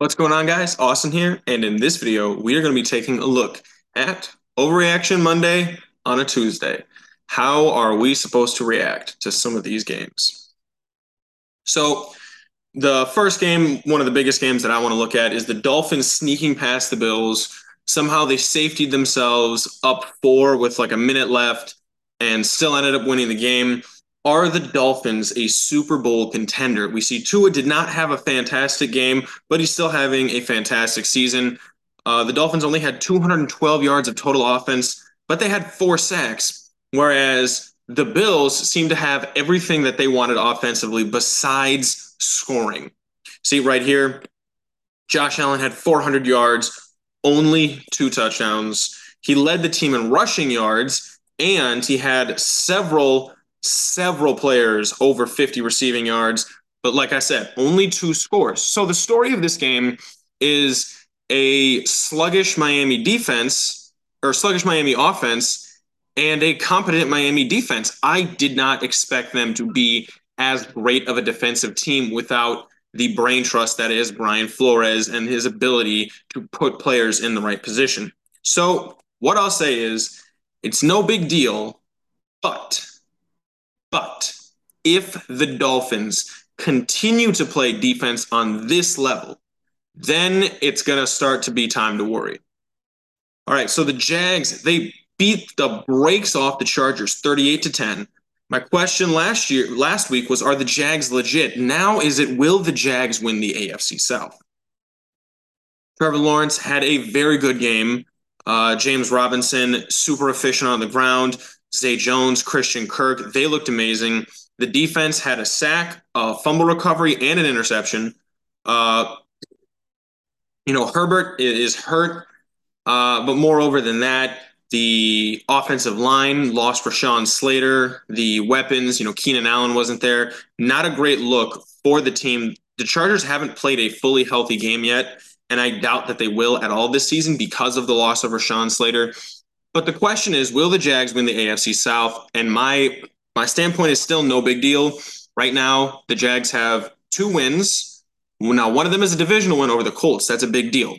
What's going on, guys? Austin here, and in this video, we are going to be taking a look at Overreaction Monday on a Tuesday. How are we supposed to react to some of these games? So, the first game, one of the biggest games that I want to look at, is the Dolphins sneaking past the Bills. Somehow they safetied themselves up four with like a minute left and still ended up winning the game. Are the Dolphins a Super Bowl contender? We see Tua did not have a fantastic game, but he's still having a fantastic season. Uh, the Dolphins only had 212 yards of total offense, but they had four sacks, whereas the Bills seem to have everything that they wanted offensively besides scoring. See right here, Josh Allen had 400 yards, only two touchdowns. He led the team in rushing yards, and he had several several players over 50 receiving yards. But like I said, only two scores. So the story of this game is a sluggish Miami defense or sluggish Miami offense and a competent Miami defense. I did not expect them to be as great of a defensive team without the brain trust that is Brian Flores and his ability to put players in the right position. So, what I'll say is it's no big deal, but but if the Dolphins continue to play defense on this level, then it's going to start to be time to worry. All right, so the Jags, they beat the brakes off the Chargers 38 to 10. My question last year last week was are the Jags legit? Now is it will the Jags win the AFC South? Trevor Lawrence had a very good game. Uh, James Robinson, super efficient on the ground. Zay Jones, Christian Kirk, they looked amazing. The defense had a sack, a fumble recovery, and an interception. Uh, you know, Herbert is hurt, uh, but moreover than that, the offensive line lost Rashawn Slater. The weapons, you know, Keenan Allen wasn't there. Not a great look for the team. The Chargers haven't played a fully healthy game yet, and I doubt that they will at all this season because of the loss of Rashawn Slater. But the question is, will the Jags win the AFC South? And my my standpoint is still no big deal. Right now, the Jags have two wins. Now, one of them is a divisional win over the Colts. That's a big deal.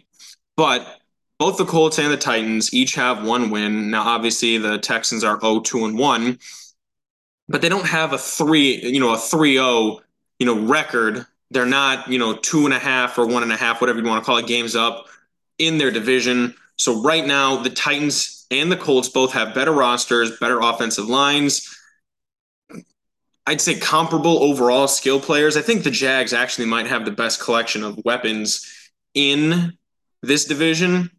But both the Colts and the Titans each have one win. Now, obviously, the Texans are 0-2 and 1, but they don't have a three, you know, a 3-0, you know, record. They're not, you know, two and a half or one and a half, whatever you want to call it, games up in their division. So right now, the Titans and the Colts both have better rosters, better offensive lines. I'd say comparable overall skill players. I think the Jags actually might have the best collection of weapons in this division.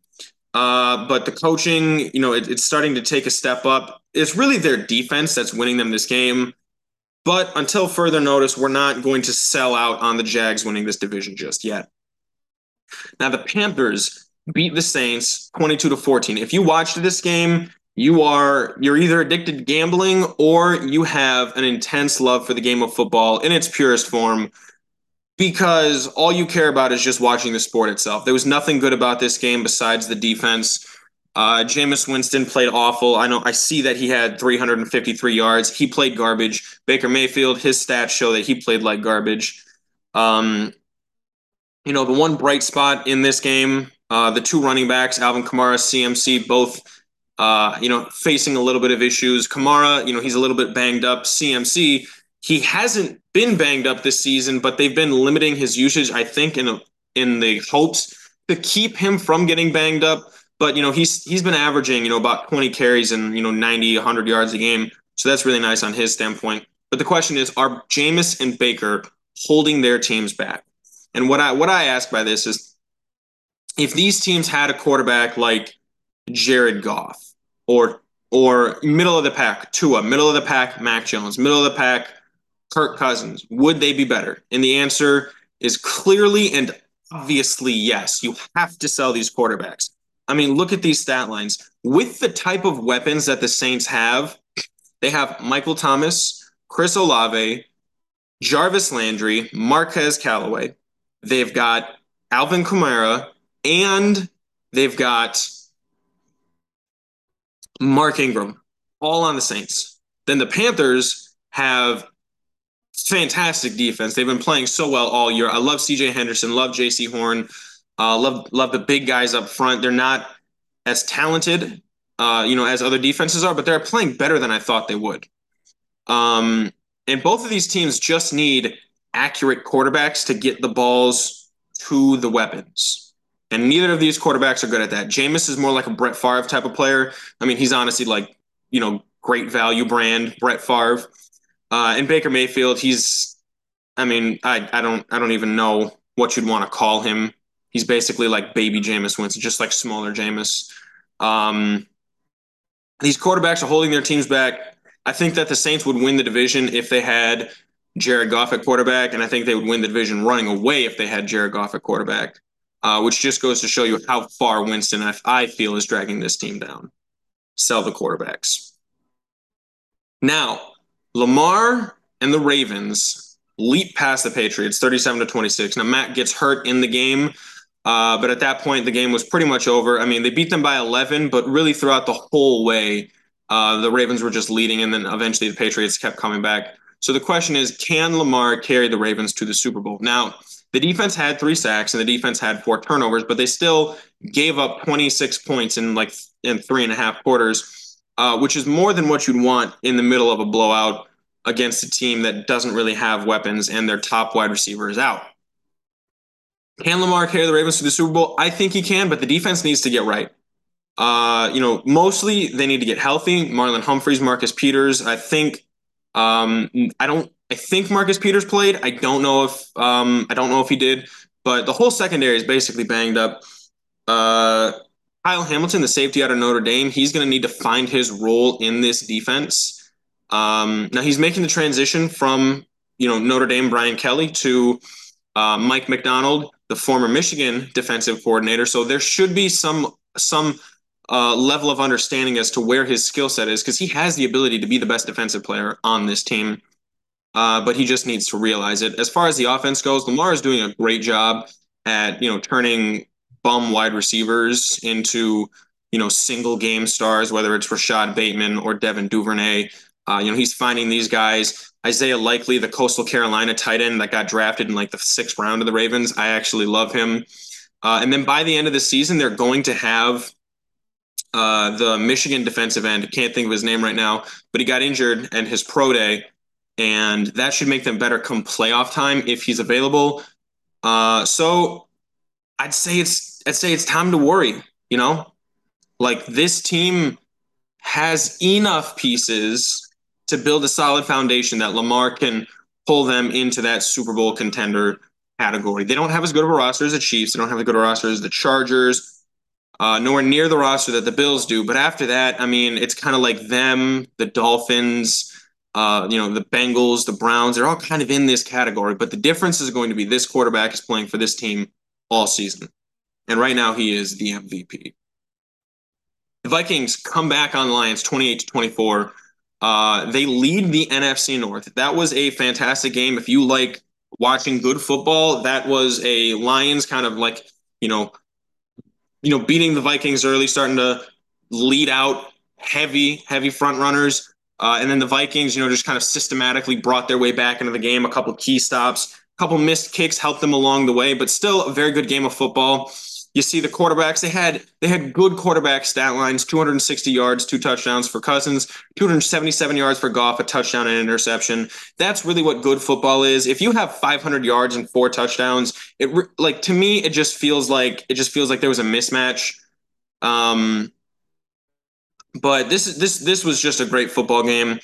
Uh, but the coaching, you know, it, it's starting to take a step up. It's really their defense that's winning them this game. But until further notice, we're not going to sell out on the Jags winning this division just yet. Now, the Panthers beat the Saints 22 to 14. If you watched this game, you are you're either addicted to gambling or you have an intense love for the game of football in its purest form because all you care about is just watching the sport itself. There was nothing good about this game besides the defense. Uh, Jameis Winston played awful. I know I see that he had 353 yards. He played garbage. Baker Mayfield, his stats show that he played like garbage. Um, you know, the one bright spot in this game uh, the two running backs, Alvin Kamara, CMC, both uh, you know facing a little bit of issues. Kamara, you know, he's a little bit banged up. CMC, he hasn't been banged up this season, but they've been limiting his usage. I think in in the hopes to keep him from getting banged up. But you know, he's he's been averaging you know about 20 carries and you know 90, 100 yards a game. So that's really nice on his standpoint. But the question is, are Jameis and Baker holding their teams back? And what I what I ask by this is if these teams had a quarterback like Jared Goff or or middle of the pack Tua, middle of the pack Mac Jones, middle of the pack Kirk Cousins, would they be better? And the answer is clearly and obviously yes. You have to sell these quarterbacks. I mean, look at these stat lines. With the type of weapons that the Saints have, they have Michael Thomas, Chris Olave, Jarvis Landry, Marquez Callaway. They've got Alvin Kamara, and they've got Mark Ingram, all on the Saints. Then the Panthers have fantastic defense. They've been playing so well all year. I love CJ Henderson, love Jaycee Horn. Uh, love love the big guys up front. They're not as talented, uh, you know, as other defenses are, but they're playing better than I thought they would. Um, and both of these teams just need accurate quarterbacks to get the balls to the weapons. And neither of these quarterbacks are good at that. Jameis is more like a Brett Favre type of player. I mean, he's honestly like, you know, great value brand, Brett Favre. Uh, and Baker Mayfield, he's, I mean, I, I don't, I don't even know what you'd want to call him. He's basically like baby Jameis Winston, just like smaller Jameis. Um, these quarterbacks are holding their teams back. I think that the Saints would win the division if they had Jared Goff at quarterback, and I think they would win the division running away if they had Jared Goff at quarterback, uh, which just goes to show you how far Winston, I, I feel, is dragging this team down. Sell the quarterbacks. Now, Lamar and the Ravens leap past the Patriots 37 to 26. Now, Matt gets hurt in the game. Uh, but at that point, the game was pretty much over. I mean, they beat them by 11, but really throughout the whole way, uh, the Ravens were just leading, and then eventually the Patriots kept coming back. So the question is, can Lamar carry the Ravens to the Super Bowl? Now, the defense had three sacks and the defense had four turnovers, but they still gave up 26 points in like in three and a half quarters, uh, which is more than what you'd want in the middle of a blowout against a team that doesn't really have weapons and their top wide receiver is out. Can Lamar carry the Ravens to the Super Bowl? I think he can, but the defense needs to get right. Uh, you know, mostly they need to get healthy. Marlon Humphreys, Marcus Peters. I think. Um, I don't. I think Marcus Peters played. I don't know if. Um, I don't know if he did. But the whole secondary is basically banged up. Uh, Kyle Hamilton, the safety out of Notre Dame, he's going to need to find his role in this defense. Um, now he's making the transition from you know Notre Dame Brian Kelly to uh, Mike Macdonald, the former Michigan defensive coordinator. So there should be some some uh, level of understanding as to where his skill set is because he has the ability to be the best defensive player on this team. Uh, but he just needs to realize it. As far as the offense goes, Lamar is doing a great job at you know turning bum wide receivers into you know single game stars, whether it's Rashod Bateman or Devin Duvernay. Uh, you know he's finding these guys Isaiah Likely, the Coastal Carolina tight end that got drafted in like the sixth round of the Ravens. I actually love him. Uh, and then by the end of the season, they're going to have uh, the Michigan defensive end. Can't think of his name right now, but he got injured and his pro day, and that should make them better come playoff time if he's available. Uh, so I'd say it's I'd say it's time to worry. You know, like this team has enough pieces to build a solid foundation that Lamar can pull them into that Super Bowl contender category. They don't have as good of a roster as the Chiefs. They don't have as good a roster as the Chargers. Uh, nowhere near the roster that the Bills do. But after that, I mean, it's kind of like them, the Dolphins, uh, you know, the Bengals, the Browns. They're all kind of in this category. But the difference is going to be this quarterback is playing for this team all season. And right now, he is the MVP. The Vikings come back on Lions 28 to 24. Uh, they lead the NFC North. That was a fantastic game. If you like watching good football, that was a Lions kind of like you know, you know, beating the Vikings early, starting to lead out heavy, heavy front runners. Uh, and then the Vikings, you know, just kind of systematically brought their way back into the game. A couple key stops, a couple missed kicks helped them along the way, but still a very good game of football. You see the quarterbacks, they had they had good quarterback stat lines, 260 yards, two touchdowns for Cousins, 277 yards for Goff, a touchdown and interception. That's really what good football is. If you have 500 yards and four touchdowns, it like to me it just feels like it just feels like there was a mismatch. Um but this this this was just a great football game.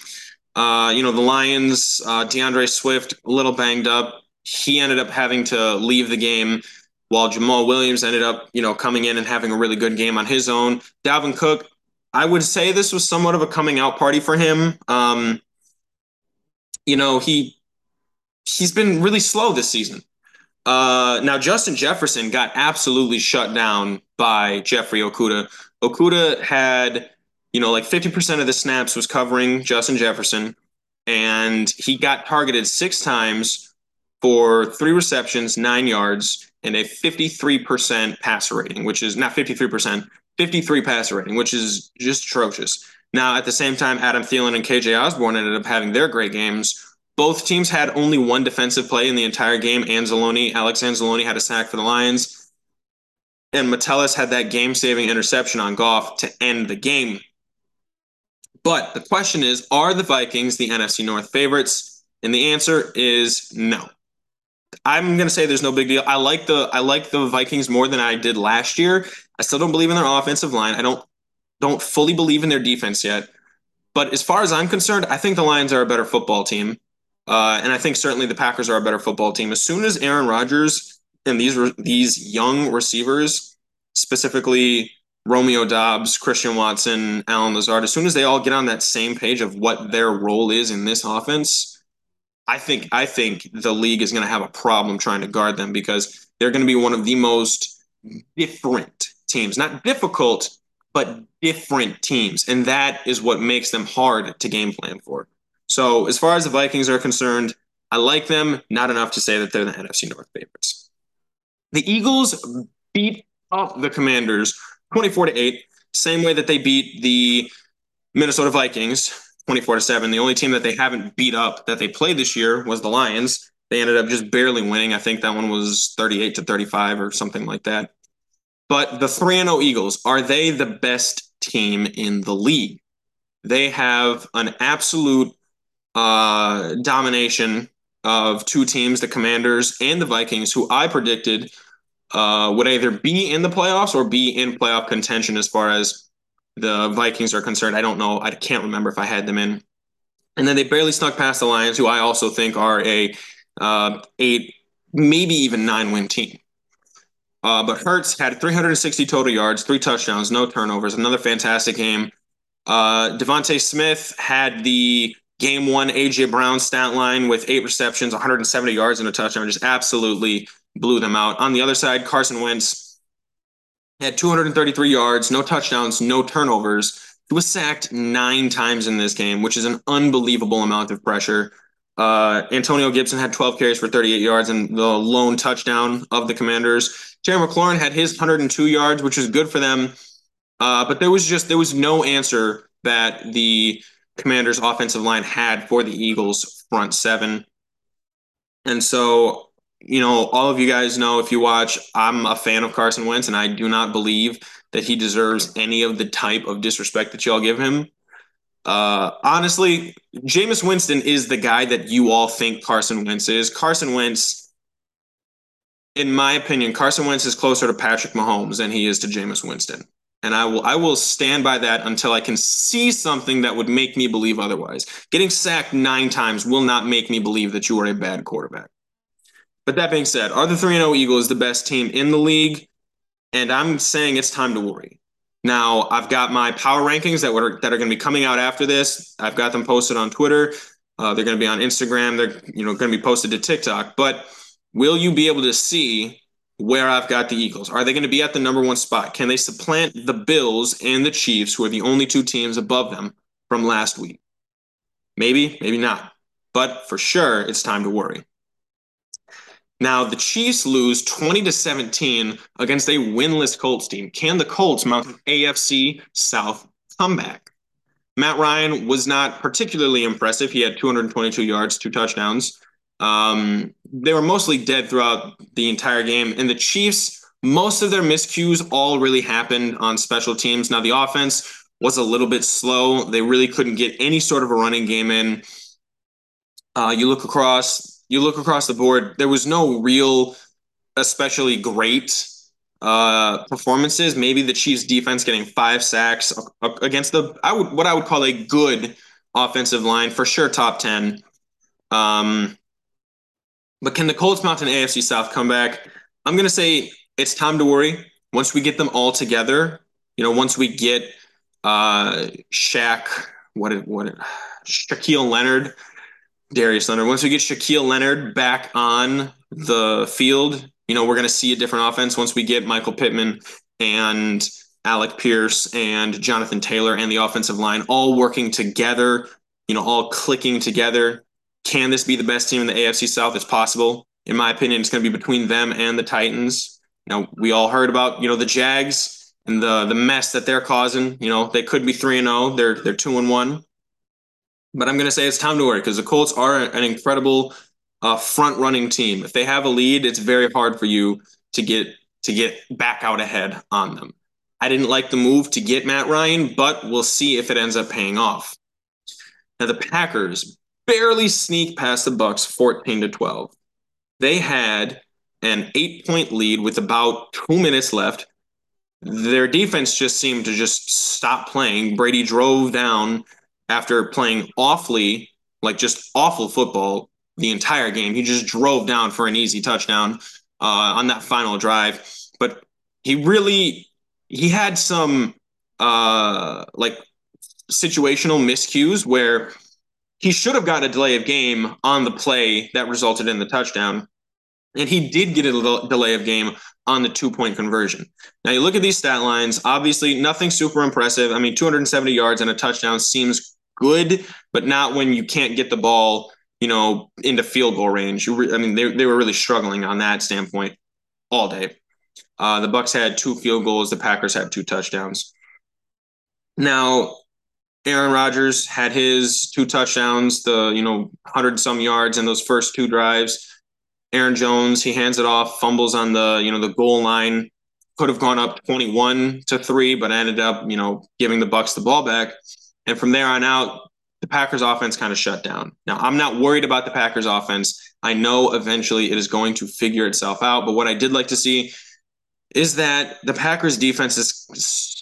Uh, you know, the Lions, uh, D'Andre Swift, a little banged up. He ended up having to leave the game while Jamaal Williams ended up, you know, coming in and having a really good game on his own. Dalvin Cook, I would say this was somewhat of a coming out party for him. Um, you know, he he's been really slow this season. Uh, now Justin Jefferson got absolutely shut down by Jeffrey Okudah. Okudah had, you know, like 50% of the snaps was covering Justin Jefferson, and he got targeted six times for three receptions, nine yards and a 53% passer rating, which is not 53%, 53 passer rating, which is just atrocious. Now, at the same time, Adam Thielen and KJ Osborn ended up having their great games. Both teams had only one defensive play in the entire game. Anzalone, Alex Anzalone had a sack for the Lions. and Metellus had that game-saving interception on Goff to end the game. But the question is, are the Vikings the NFC North favorites? And the answer is no. I'm gonna say there's no big deal. I like the I like the Vikings more than I did last year. I still don't believe in their offensive line. I don't don't fully believe in their defense yet. But as far as I'm concerned, I think the Lions are a better football team, uh, and I think certainly the Packers are a better football team. As soon as Aaron Rodgers and these these young receivers, specifically Romeo Doubs, Christian Watson, Allen Lazard, as soon as they all get on that same page of what their role is in this offense, I think I think the league is going to have a problem trying to guard them because they're going to be one of the most different teams, not difficult, but different teams, and that is what makes them hard to game plan for. So, as far as the Vikings are concerned, I like them, not enough to say that they're the NFC North favorites. The Eagles beat up the Commanders 24 to 8, same way that they beat the Minnesota Vikings 24 to 7. The only team that they haven't beat up that they played this year was the Lions. They ended up just barely winning. I think that one was 38 to 35 or something like that. But the 3 0 Eagles, are they the best team in the league? They have an absolute uh, domination of two teams, the Commanders and the Vikings, who I predicted uh, would either be in the playoffs or be in playoff contention as far as the Vikings are concerned. I don't know. I can't remember if I had them in. And then they barely snuck past the Lions, who I also think are a uh, eight, maybe even nine win team. Uh, but Hurts had 360 total yards, three touchdowns, no turnovers, another fantastic game. Uh, DeVonta Smith had the game one AJ Brown stat line with eight receptions, 170 yards, and a touchdown. Just absolutely blew them out. On the other side, Carson Wentz had 233 yards, no touchdowns, no turnovers. He was sacked nine times in this game, which is an unbelievable amount of pressure. Uh, Antonio Gibson had 12 carries for 38 yards and the lone touchdown of the Commanders. Terry McLaurin had his 102 yards, which was good for them. Uh, but there was just there was no answer that the Commanders' offensive line had for the Eagles' front seven. And so, you know, all of you guys know if you watch, I'm a fan of Carson Wentz, and I do not believe that he deserves any of the type of disrespect that y'all give him. Uh, honestly, Jameis Winston is the guy that you all think Carson Wentz is. Carson Wentz, in my opinion, Carson Wentz is closer to Patrick Mahomes than he is to Jameis Winston. And I will I will stand by that until I can see something that would make me believe otherwise. Getting sacked nine times will not make me believe that you are a bad quarterback. But that being said, are the 3 0 Eagles the best team in the league? And I'm saying it's time to worry. Now, I've got my power rankings that were that are going to be coming out after this. I've got them posted on Twitter. Uh, they're going to be on Instagram. They're you know going to be posted to TikTok. But will you be able to see where I've got the Eagles? Are they going to be at the number one spot? Can they supplant the Bills and the Chiefs, who are the only two teams above them from last week? Maybe, maybe not. But for sure, it's time to worry. Now, the Chiefs lose 20 to 17 against a winless Colts team. Can the Colts mount an AFC South comeback? Matt Ryan was not particularly impressive. He had 222 yards, two touchdowns. Um, they were mostly dead throughout the entire game. And the Chiefs, most of their miscues all really happened on special teams. Now, the offense was a little bit slow. They really couldn't get any sort of a running game in. Uh, you look across you look across the board, there was no real, especially great uh, performances. Maybe the Chiefs' defense getting five sacks against the I would what I would call a good offensive line for sure, top ten. Um, but can the Colts mount an AFC South comeback? I'm gonna say it's time to worry. Once we get them all together, you know, once we get uh Shaq, what what Shaquille Leonard Darius Leonard. Once we get Shaquille Leonard back on the field, you know, we're going to see a different offense once we get Michael Pittman and Alec Pierce and Jonathan Taylor and the offensive line all working together, you know, all clicking together. Can this be the best team in the AFC South? It's possible. In my opinion, it's going to be between them and the Titans. You know, we all heard about, you know, the Jags and the the mess that they're causing. You know, they could be 3 and 0. They're they're 2 and 1. But I'm going to say it's time to worry because the Colts are an incredible uh, front running team. If they have a lead, it's very hard for you to get to get back out ahead on them. I didn't like the move to get Matt Ryan, but we'll see if it ends up paying off. Now the Packers barely sneak past the Bucks 14 to 12. They had an 8-point lead with about 2 minutes left. Their defense just seemed to just stop playing. Brady drove down after playing awfully, like just awful football the entire game. He just drove down for an easy touchdown uh, on that final drive. But he really he had some uh, like situational miscues where he should have got a delay of game on the play that resulted in the touchdown. And he did get a delay of game on the two point conversion. Now, you look at these stat lines, obviously, nothing super impressive. I mean, 270 yards and a touchdown seems good, but not when you can't get the ball, you know, into field goal range. I mean, they, they were really struggling on that standpoint all day. Uh, the Bucks had two field goals. The Packers had two touchdowns. Now, Aaron Rodgers had his two touchdowns, the you know hundred some yards in those first two drives. Aaron Jones, he hands it off, fumbles on the you know the goal line. Could have gone up twenty one to three, but ended up you know giving the Bucks the ball back. And from there on out, the Packers offense kind of shut down. Now, I'm not worried about the Packers offense. I know eventually it is going to figure itself out. But what I did like to see is that the Packers defense is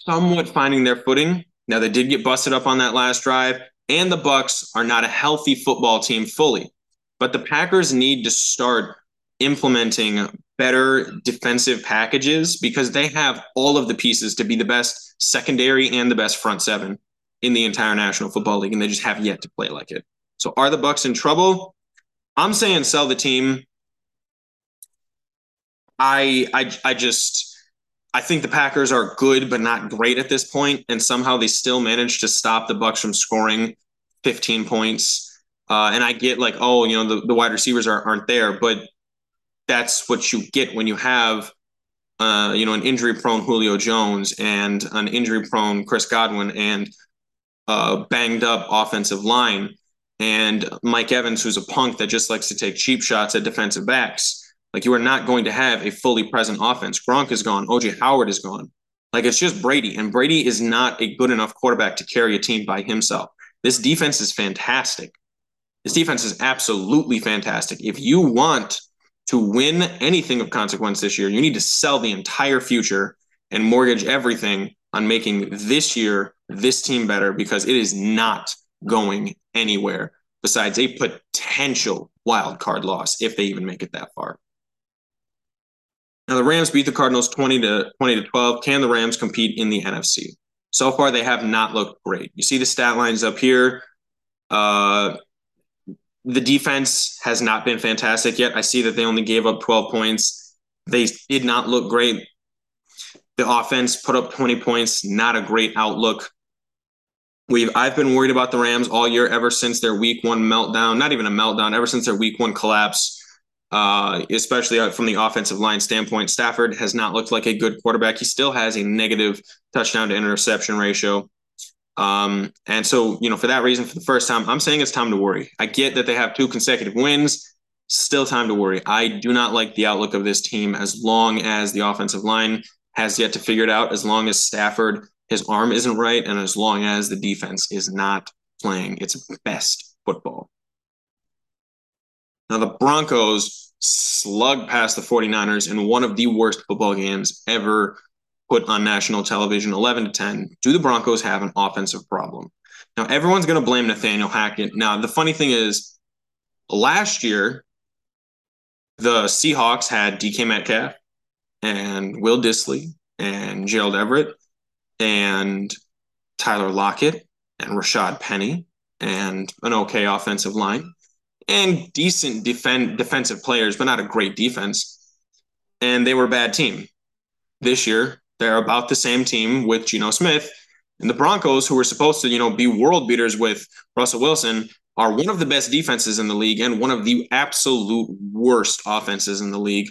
somewhat finding their footing. Now they did get busted up on that last drive, and the Bucks are not a healthy football team fully. But the Packers need to start implementing better defensive packages because they have all of the pieces to be the best secondary and the best front seven in the entire National Football League, and they just have yet to play like it. So are the Bucks in trouble? I'm saying sell the team. I I I just I think the Packers are good but not great at this point, and somehow they still manage to stop the Bucks from scoring 15 points. Uh, and I get like, oh, you know, the, the wide receivers are, aren't there, but that's what you get when you have, uh, you know, an injury-prone Julio Jones and an injury-prone Chris Godwin and uh, banged up offensive line and Mike Evans, who's a punk that just likes to take cheap shots at defensive backs. Like you are not going to have a fully present offense. Gronk is gone. OJ Howard is gone. Like it's just Brady, and Brady is not a good enough quarterback to carry a team by himself. This defense is fantastic. This defense is absolutely fantastic. If you want to win anything of consequence this year, you need to sell the entire future and mortgage everything on making this year this team better because it is not going anywhere besides a potential wild card loss if they even make it that far. Now the Rams beat the Cardinals 20 to 20 to 12. Can the Rams compete in the NFC? So far they have not looked great. You see the stat lines up here. Uh, the defense has not been fantastic yet. I see that they only gave up 12 points. They did not look great. The offense put up 20 points, not a great outlook. We've I've been worried about the Rams all year ever since their week one meltdown, not even a meltdown, ever since their week one collapse. Uh, especially from the offensive line standpoint, Stafford has not looked like a good quarterback. He still has a negative touchdown to interception ratio. Um, and so, you know, for that reason, for the first time, I'm saying it's time to worry. I get that they have two consecutive wins. Still time to worry. I do not like the outlook of this team as long as the offensive line has yet to figure it out, as long as Stafford his arm isn't right, and as long as the defense is not playing its best football. Now, the Broncos slugged past the 49ers in one of the worst football games ever put on national television 11 to 10. Do the Broncos have an offensive problem? Now, everyone's going to blame Nathaniel Hackett. Now, the funny thing is, last year, the Seahawks had DK Metcalf and Will Dissly and Gerald Everett and Tyler Lockett and Rashaad Penny and an okay offensive line and decent defend defensive players, but not a great defense. And they were a bad team. This year, they're about the same team with Geno Smith. And the Broncos, who were supposed to, you know, be world beaters with Russell Wilson, are one of the best defenses in the league and one of the absolute worst offenses in the league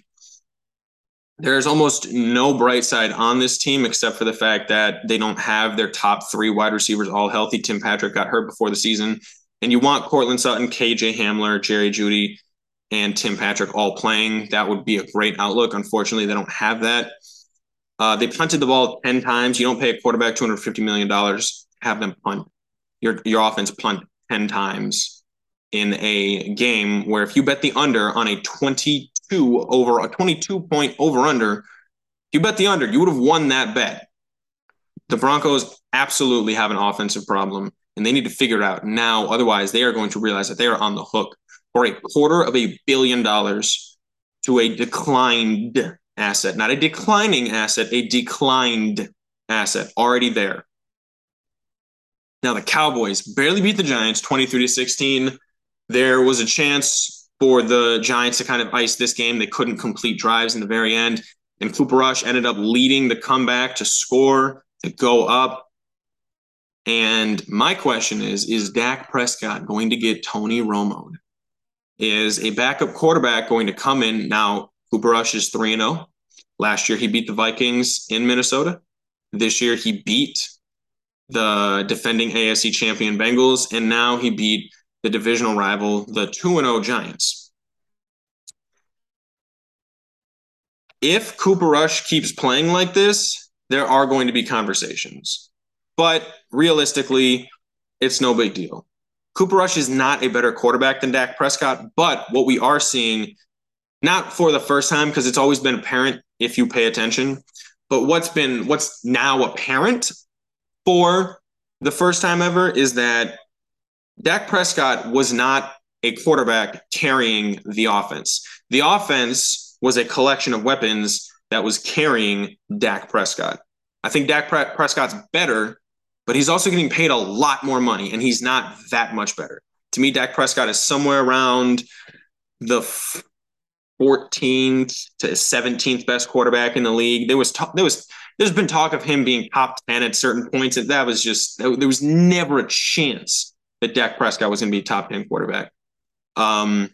there's almost no bright side on this team except for the fact that they don't have their top three wide receivers all healthy. Tim Patrick got hurt before the season. And you want Courtland Sutton, KJ Hamler, Jerry Jeudy, and Tim Patrick all playing, that would be a great outlook. Unfortunately, they don't have that. Uh, they punted the ball 10 times. You don't pay a quarterback $250 million, have them punt. Your, your offense punt 10 times in a game where if you bet the under on a 22 over a 22 point over under, you bet the under, you would have won that bet. The Broncos absolutely have an offensive problem and they need to figure it out now. Otherwise, they are going to realize that they are on the hook for a quarter of a billion dollars to a declined asset, not a declining asset, a declined asset already there. Now, the Cowboys barely beat the Giants 23 to 16. There was a chance for the Giants to kind of ice this game. They couldn't complete drives in the very end. And Cooper Rush ended up leading the comeback to score, to go up. And my question is Is Dak Prescott going to get Tony Romo? Is a backup quarterback going to come in? Now, Cooper Rush is 3 0. Last year, he beat the Vikings in Minnesota. This year, he beat the defending AFC champion Bengals. And now he beat the divisional rival, the 2 0 Giants. If Cooper Rush keeps playing like this, there are going to be conversations. But realistically, it's no big deal. Cooper Rush is not a better quarterback than Dak Prescott, but what we are seeing, not for the first time, because it's always been apparent if you pay attention, but what's been what's now apparent for the first time ever is that Dak Prescott was not a quarterback carrying the offense. The offense was a collection of weapons that was carrying Dak Prescott. I think Dak Prescott's better but he's also getting paid a lot more money, and he's not that much better. To me, Dak Prescott is somewhere around the 14th to 17th best quarterback in the league. There was there was there's been talk of him being top 10 at certain points, and that was just there was never a chance that Dak Prescott was going to be top 10 quarterback. Um,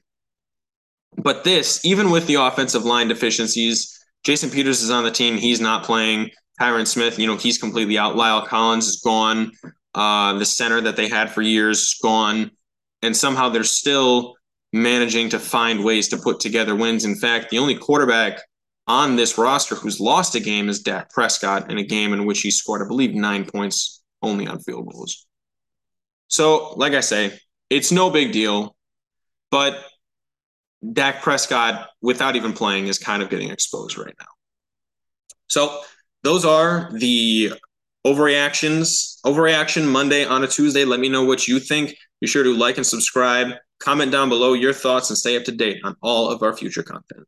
but this, even with the offensive line deficiencies, Jason Peters is on the team. He's not playing. Tyron Smith, you know, he's completely out. La'el Collins is gone. Uh, the center that they had for years is gone. And somehow they're still managing to find ways to put together wins. In fact, the only quarterback on this roster who's lost a game is Dak Prescott in a game in which he scored, I believe, nine points only on field goals. So, like I say, it's no big deal, but Dak Prescott, without even playing, is kind of getting exposed right now. So those are the overreactions. Overreaction Monday on a Tuesday. Let me know what you think. Be sure to like and subscribe. Comment down below your thoughts and stay up to date on all of our future content.